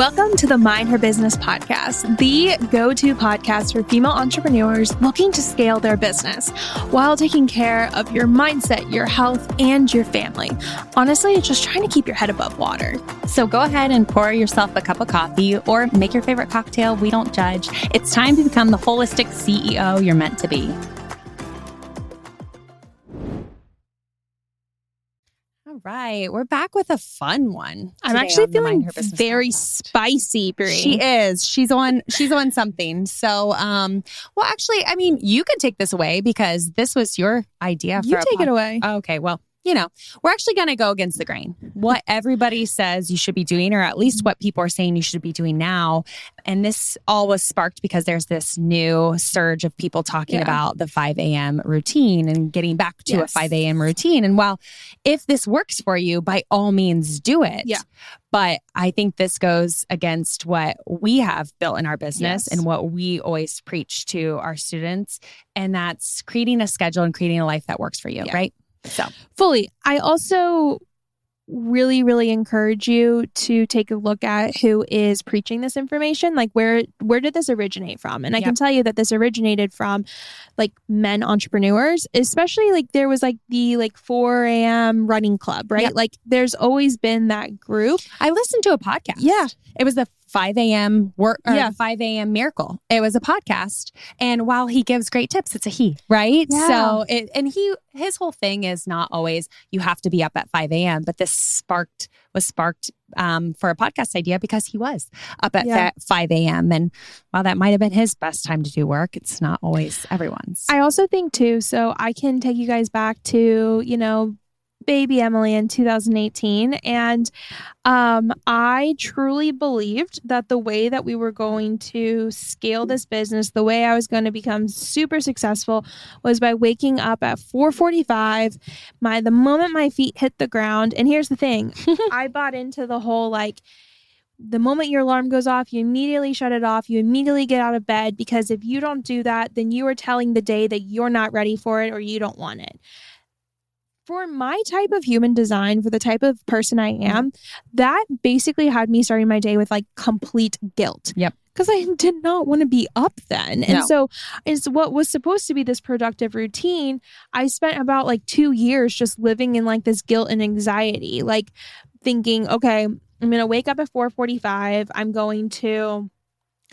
Welcome to the Mind Her Business podcast, the go to podcast for female entrepreneurs looking to scale their business while taking care of your mindset, your health, and your family. Honestly, just trying to keep your head above water. So go ahead and pour yourself a cup of coffee or make your favorite cocktail. We don't judge. It's time to become the holistic CEO you're meant to be. All right, we're back with a fun one. I'm actually feeling very podcast. spicy, Bri. She is. She's on. She's on something. So, um, well, actually, I mean, you could take this away because this was your idea. you take pod- it away. Okay. Well, you know, we're actually going to go against the grain. What everybody says you should be doing, or at least what people are saying you should be doing now. And this all was sparked because there's this new surge of people talking yeah. about the 5 a.m. routine and getting back to yes. a 5 a.m. routine. And while if this works for you, by all means do it. Yeah. But I think this goes against what we have built in our business yes. and what we always preach to our students. And that's creating a schedule and creating a life that works for you, yeah. right? So, fully. I also really really encourage you to take a look at who is preaching this information like where where did this originate from and i yep. can tell you that this originated from like men entrepreneurs especially like there was like the like 4 a.m running club right yep. like there's always been that group i listened to a podcast yeah it was the 5 a.m. work, yeah. 5 a.m. miracle. It was a podcast. And while he gives great tips, it's a he, right? Yeah. So it, and he, his whole thing is not always you have to be up at 5 a.m., but this sparked, was sparked um, for a podcast idea because he was up at yeah. 5 a.m. And while that might have been his best time to do work, it's not always everyone's. I also think too, so I can take you guys back to, you know, baby Emily in 2018. And um, I truly believed that the way that we were going to scale this business, the way I was going to become super successful was by waking up at 445. My the moment my feet hit the ground, and here's the thing, I bought into the whole like the moment your alarm goes off, you immediately shut it off. You immediately get out of bed because if you don't do that, then you are telling the day that you're not ready for it or you don't want it for my type of human design, for the type of person I mm-hmm. am, that basically had me starting my day with like complete guilt. Yep. Because I did not want to be up then. And no. so it's what was supposed to be this productive routine. I spent about like two years just living in like this guilt and anxiety, like thinking, okay, I'm gonna wake up at 445. I'm going to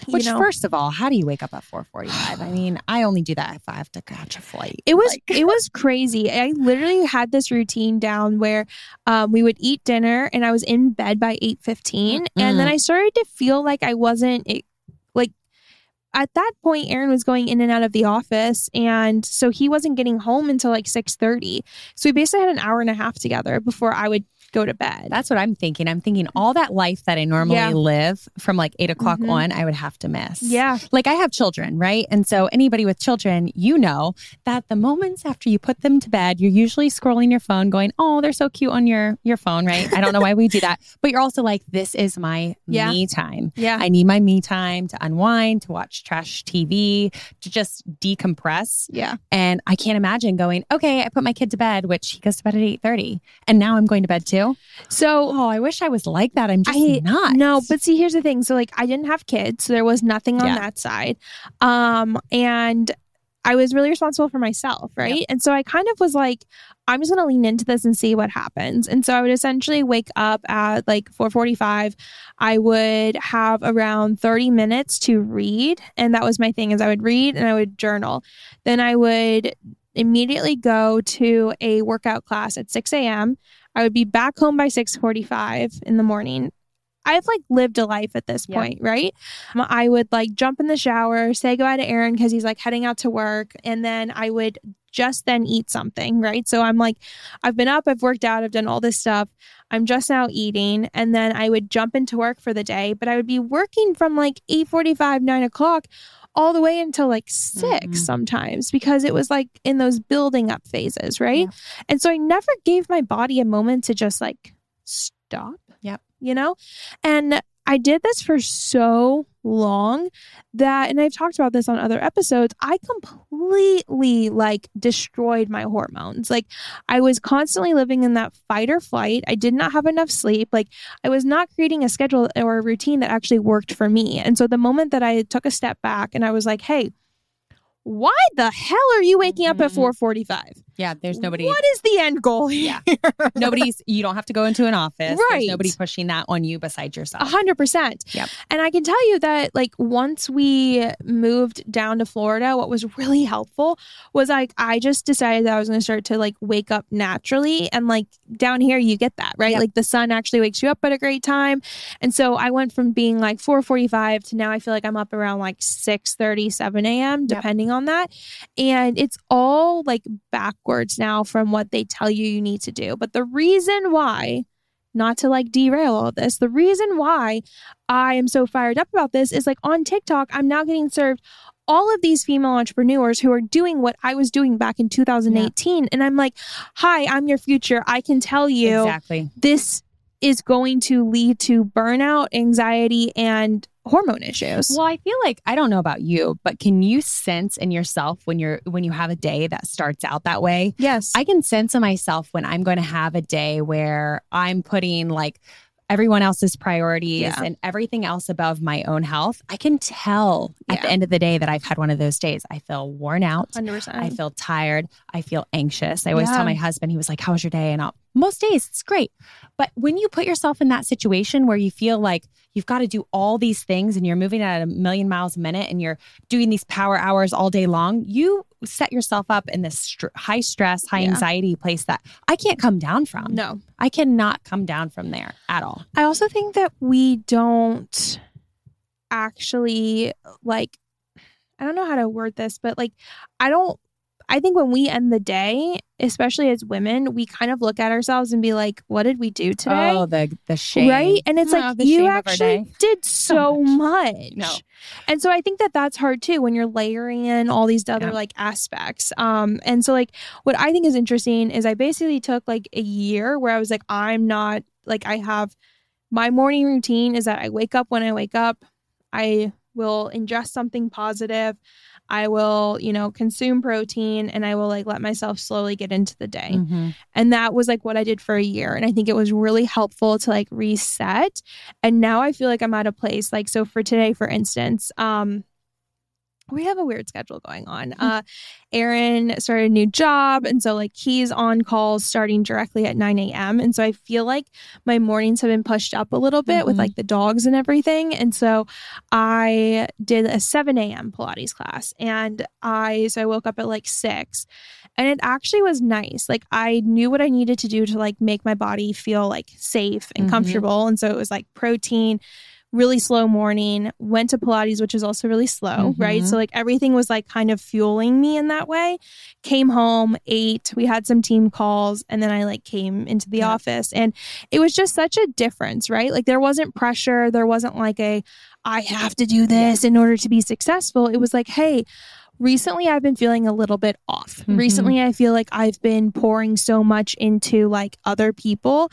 which, know, first of all, how do you wake up at four forty-five? I mean, I only do that if I have to catch a flight. It was like. it was crazy. I literally had this routine down where um, we would eat dinner, and I was in bed by eight fifteen, mm-hmm. and then I started to feel like I wasn't like at that point. Aaron was going in and out of the office, and so he wasn't getting home until like six thirty. So we basically had an hour and a half together before I would go to bed. That's what I'm thinking. I'm thinking all that life that I normally yeah. live from like eight o'clock mm-hmm. on, I would have to miss. Yeah. Like I have children, right? And so anybody with children, you know that the moments after you put them to bed, you're usually scrolling your phone going, oh, they're so cute on your, your phone, right? I don't know why we do that. But you're also like, this is my yeah. me time. Yeah. I need my me time to unwind, to watch trash TV, to just decompress. Yeah. And I can't imagine going, okay, I put my kid to bed, which he goes to bed at 8.30. And now I'm going to bed too So, oh, I wish I was like that. I'm just I, not. No, but see, here's the thing. So, like, I didn't have kids, so there was nothing on yeah. that side. Um, and I was really responsible for myself, right? Yep. And so I kind of was like, I'm just going to lean into this and see what happens. And so I would essentially wake up at like 4:45. I would have around 30 minutes to read, and that was my thing is I would read and I would journal. Then I would immediately go to a workout class at 6 a.m. I would be back home by 6:45 in the morning. I've like lived a life at this point, yeah. right? Um, I would like jump in the shower, say goodbye to Aaron because he's like heading out to work, and then I would just then eat something, right? So I'm like, I've been up, I've worked out, I've done all this stuff. I'm just now eating, and then I would jump into work for the day, but I would be working from like 8:45, 9 o'clock all the way until like 6 mm-hmm. sometimes because it was like in those building up phases, right? Yeah. And so I never gave my body a moment to just like stop. Yep. You know? And I did this for so long that and I've talked about this on other episodes I completely like destroyed my hormones. Like I was constantly living in that fight or flight. I did not have enough sleep. Like I was not creating a schedule or a routine that actually worked for me. And so the moment that I took a step back and I was like hey why the hell are you waking up at Mhm. 4:45 Yeah, there's nobody. what is the end goal here Yeah. Nobody's. You don't have to go into an office. Right. There's nobody pushing that on you besides A yourself. hundred percent. Yep. And I can tell you that like once we moved down to Florida, what was really helpful was like I just decided that I was gonna start to like wake up naturally. And like down here you get that, right? Yep. Like the sun actually wakes you up at a great time. And so I went from being like four forty five to now I feel like I'm up around like 6 7 a.m. Yep. depending on that. And it's all like backwards now from what they tell you you need to do. But the reason why not to like derail all this. The reason why I am so fired up about this is like on TikTok, I'm now getting served all of these female entrepreneurs who are doing what I was doing back in 2018. And I'm like, hi, I'm your future. I can tell you Exactly. this is going to lead to burnout, anxiety, and hormone issues. Well, I feel like I don't know about you, but can you sense in yourself when you're when you have a day that starts out that way? yes. I can sense in myself when I'm going to have a day where I'm putting like everyone else's priorities Yeah. and everything else above my own health. I can tell at the end of the day that I've had one of those days. I feel worn out. 100%. I feel tired. I feel anxious. I always Yeah. tell my husband, he was like, How was your day? And I'll, most days it's great. But when you put yourself in that situation where you feel like you've got to do all these things and you're moving at a million miles a minute and you're doing these power hours all day long, you set yourself up in this str- high stress, high Yeah. anxiety place that I can't come down from. no. I cannot come down from there at all. I also think that we don't actually like I don't know how to word this, but like I don't I think when we end the day, especially as women, we kind of look at ourselves and be like, what did we do today? Oh, the the shame. Right? And it's Oh, like you shame of our actually did so, much. No. And so I think that that's hard too when you're layering in all these other Yeah. like aspects. Um and so like what I think is interesting is I basically took like a year where I was like I'm not like I have my morning routine is that I wake up when I wake up. I will ingest something positive. I will, you know, consume protein and I will like let myself slowly get into the day. Mhm. And that was like what I did for a year. And I think it was really helpful to like reset. And now I feel like I'm at a place like, so for today, for instance, um, we have a weird schedule going on. Uh, Aaron started a new job. And so, like, he's on calls starting directly at 9 a.m. And so, I feel like my mornings have been pushed up a little bit with Mhm. like the dogs and everything. And so, I did a 7 a.m. Pilates class. And I, so I woke up at like 6 and it actually was nice. Like I knew what I needed to do to like make my body feel like safe and Mhm. comfortable. And so it was like protein, really slow morning, went to Pilates, which is also really slow, right? Mhm. So like everything was like kind of fueling me in that way. Came home, ate, we had some team calls, and then I like came into the Yeah. office. And it was just such a difference, right? Like there wasn't pressure. There wasn't like a I have to do this in order to be successful. It was like, hey, recently I've been feeling a little bit off. Mhm. Recently I feel like I've been pouring so much into like other people.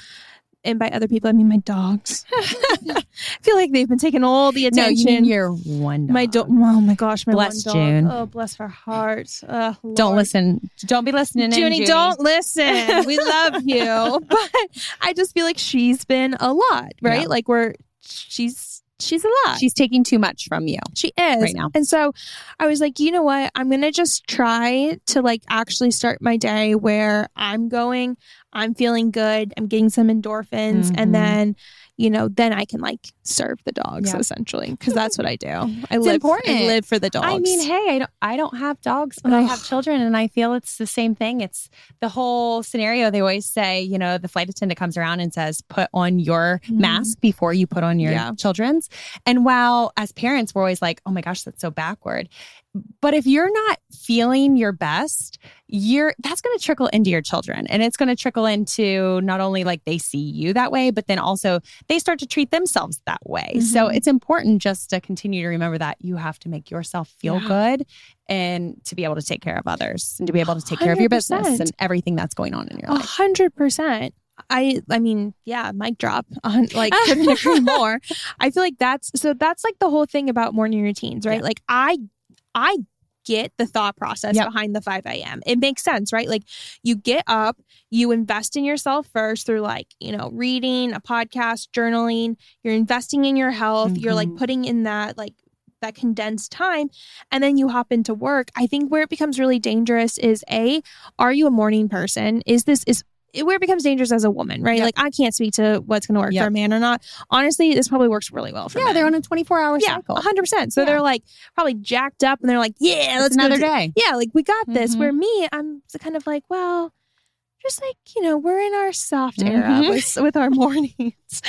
And by other people, I mean my dogs. I feel like they've been taking all the attention. No, you mean your one dog. my dog. Oh my gosh, my Bless one dog. June. Oh, bless her heart. Uh, Don't listen. Don't be listening. in, Junie, Junie. don't listen. We love you. But I just feel like she's been a lot, right? Yeah. Like we're she's she's a lot. She's taking too much from you. She is right now. And so I was like, you know what? I'm going to just try to like actually start my day where I'm going, I'm feeling good, I'm getting some endorphins, Mhm. and then, you know, then I can like serve the dogs Yeah. essentially because that's what I do. I It's live important. I live for the dogs. I mean, hey, I don't I don't have dogs, but I have children and I feel it's the same thing. It's the whole scenario. They always say, you know, the flight attendant comes around and says, put on your Mhm. mask before you put on your Yeah. children's. And while as parents, we're always like, oh my gosh, that's so backward. But if you're not feeling your best, you're that's going to trickle into your children and it's going to trickle into not only like they see you that way, but then also they start to treat themselves that way. So Mhm. it's important just to continue to remember that you have to make yourself feel Yeah. good and to be able to take care of others and to be able to take care of your business and everything that's going on in your A life. hundred percent. I I mean, yeah, mic drop on like couldn't agree more. I feel like that's so that's like the whole thing about morning routines, right? Yeah. Like I I get the thought process Yep. behind the 5 a.m. It makes sense, right? Like you get up, you invest in yourself first through like, you know, reading, a podcast, journaling, you're investing in your health, you're like Mhm. putting in that like that condensed time and then you hop into work. I think where it becomes really dangerous is A, are you a morning person? Is this is where it becomes dangerous as a woman, right? Yep. Like I can't speak to what's going to work Yep. for a man or not. Honestly, this probably works really well for Yeah, men. they're on a 24 hour yeah, cycle. 100%. So Yeah. they're like probably jacked up and they're like, yeah, let's another day. Yeah, like we got this. Mhm. Where me, I'm kind of like, well, just like, you know, we're in our soft era Mhm. with, with our mornings.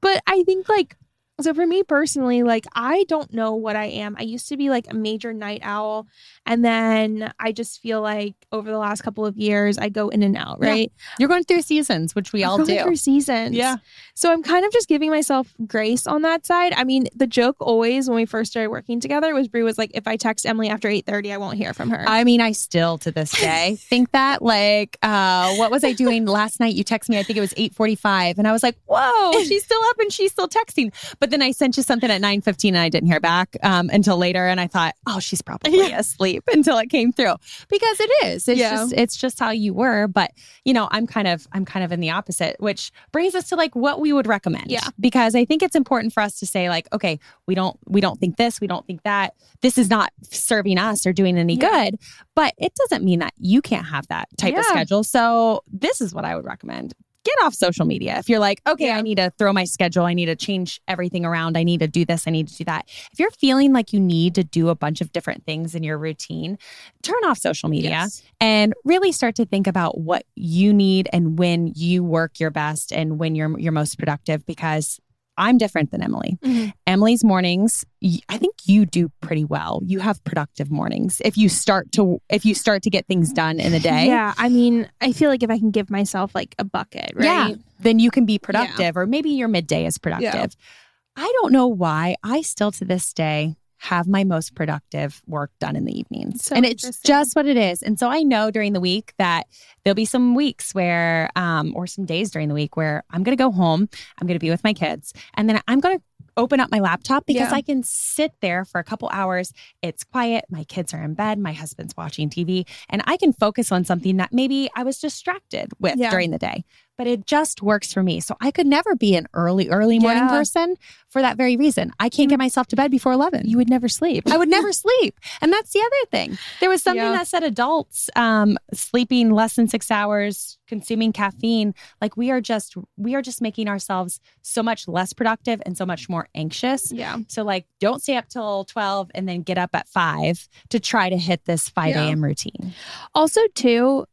But I think like so for me personally, like I don't know what I am. I used to be like a major night owl. And then I just feel like over the last couple of years, I go in and out, Yeah. right? You're going through seasons, which we I'm all going do. through seasons. Yeah. So I'm kind of just giving myself grace on that side. I mean, the joke always when we first started working together was Bri was like, if I text Emily after 8:30, I won't hear from her. I mean, I still to this day think that. Like, uh, what was I doing last night? You text me. I think it was eight forty-five, and I was like, "Whoa, she's still up and she's still texting." But then I sent you something at nine fifteen, and I didn't hear back um, until later. And I thought, "Oh, she's probably asleep." Until it came through, because it is. It's Yeah. just it's just how you were. But you know, I'm kind of I'm kind of in the opposite, which brings us to like what we would recommend. Yeah. because I think it's important for us to say like, okay, we don't we don't think this, we don't think that. This is not serving us or doing any Yeah. good. But it doesn't mean that you can't have that type of schedule. So this is what I would recommend. Get off social media. If you're like, okay, Yeah. I need to throw my schedule, I need to change everything around, I need to do this, I need to do that. If you're feeling like you need to do a bunch of different things in your routine, turn off social media Yes. and really start to think about what you need and when you work your best and when you're you're most productive because I'm different than Emily. Mhm. Emily's mornings, I think you do pretty well. You have productive mornings. If you start to if you start to get things done in the day, Yeah. I mean, I feel like if I can give myself like a bucket, right? Yeah. then you can be productive or maybe your midday is productive. I don't know why I still to this day have my most productive work done in the evenings. So and it's just what it is. And so I know during the week that there'll be some weeks where um or some days during the week where I'm going to go home, I'm going to be with my kids, and then I'm going to open up my laptop because Yeah. I can sit there for a couple hours. It's quiet, my kids are in bed, my husband's watching TV, and I can focus on something that maybe I was distracted with Yeah. during the day but it just works for me. So I could never be an early, early morning Yeah. person for that very reason. I can't get myself to bed before 11. You would never sleep. I would never sleep. And that's the other thing. There was something Yeah. that said adults um, sleeping less than six hours, consuming caffeine, like we are just, we are just making ourselves so much less productive and so much more anxious. Yeah. So like, don't stay up till 12 and then get up at five to try to hit this 5 Yeah. a.m. routine. Also, too,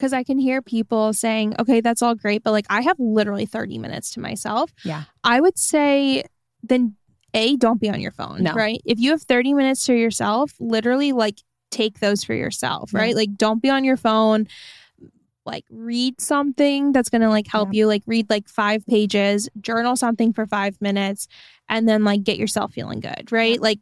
because I can hear people saying, okay, that's all great, but like I have literally 30 minutes to myself. Yeah. I would say then A, don't be on your phone, No. right? If you have 30 minutes to yourself, literally like take those for yourself, Yeah. right? Like don't be on your phone. Like read something that's going to like help you, like read like five pages, journal something for five minutes, and then like get yourself feeling good, right? Yeah. Like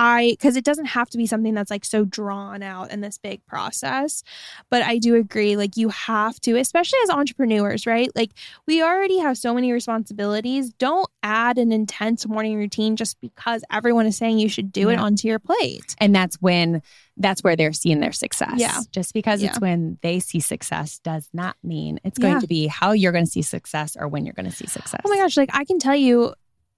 I, because it doesn't have to be something that's like so drawn out in this big process. But I do agree, like, you have to, especially as entrepreneurs, right? Like, we already have so many responsibilities. Don't add an intense morning routine just because everyone is saying you should do it onto your plate. And that's when that's where they're seeing their success. Yeah. Just because it's when they see success does not mean it's going Yeah. to be how you're going to see success or when you're going to see success. Oh my gosh, like, I can tell you,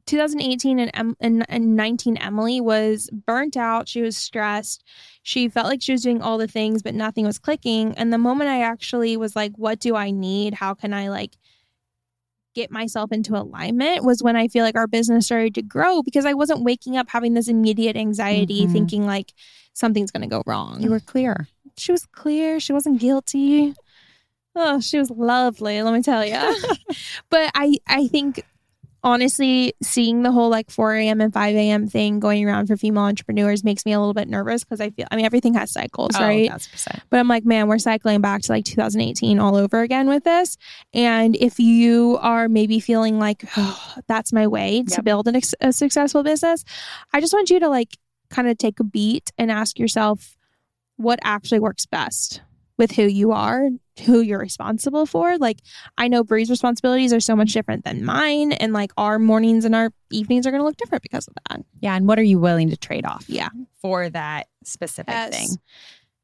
2018 and, Em- and, and 19 Emily was burnt out. She was stressed. She felt like she was doing all the things, but nothing was clicking. And the moment I actually was like, what do I need? How can I like get myself into alignment was when I feel like our business started to grow because I wasn't waking up having this immediate anxiety, Mhm. thinking like something's going to go wrong. You were clear. she was clear. She wasn't guilty. Oh, she was lovely, let me tell you. but I, I think honestly, seeing the whole like 4 a.m. and 5 a.m. thing going around for female entrepreneurs makes me a little bit nervous because I feel, I mean, everything has cycles, Oh, right? thousand percent. But I'm like, man, we're cycling back to like 2018 all over again with this. And if you are maybe feeling like, oh, that's my way to build an a successful business, I just want you to like kind of take a beat and ask yourself what actually works best with who you are, who you're responsible for. Like I know Bri's responsibilities are so much different than mine and like our mornings and our evenings are going to look different because of that. Yeah, and what are you willing to trade off? Yeah. For that specific Yes. thing.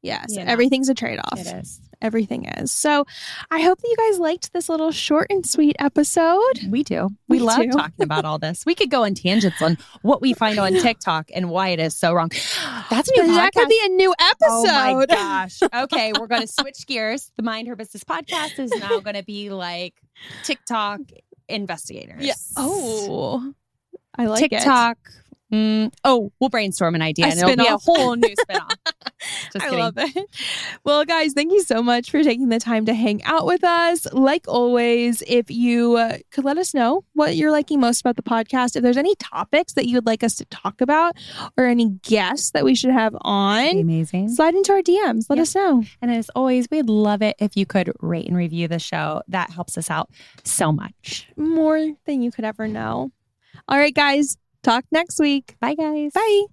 Yes, You know. everything's a trade-off. It is. Everything is. So, I hope that you guys liked this little short and sweet episode. We do. We, We love do. talking about all this. We could go on tangents on what we find on TikTok and why it is so wrong. That's a new that could be a new episode. Oh my gosh. Okay, we're going to switch gears. The Mind Her Business podcast is now going to be like TikTok investigators. Yeah. Oh, I like it. TikTok. Mm, oh, we'll brainstorm an idea A and it'll be a whole new spinoff. Just I kidding. love it. Well, guys, thank you so much for taking the time to hang out with us. Like always, if you uh, could let us know what you're liking most about the podcast, if there's any topics that you would like us to talk about or any guests that we should have Be on, amazing. slide into our DMs. Let Yeah. us know. And as always, we'd love it if you could rate and review the show. That helps us out so much. More than you could ever know. All right, guys, talk next week. Bye, guys. Bye.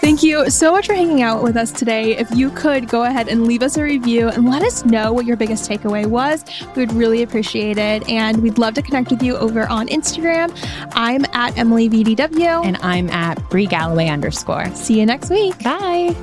Thank you so much for hanging out with us today. If you could go ahead and leave us a review and let us know what your biggest takeaway was, we would really appreciate it. And we'd love to connect with you over on Instagram. I'm at Emily VDW. And I'm at Bri Galloway underscore. see you next week. Bye.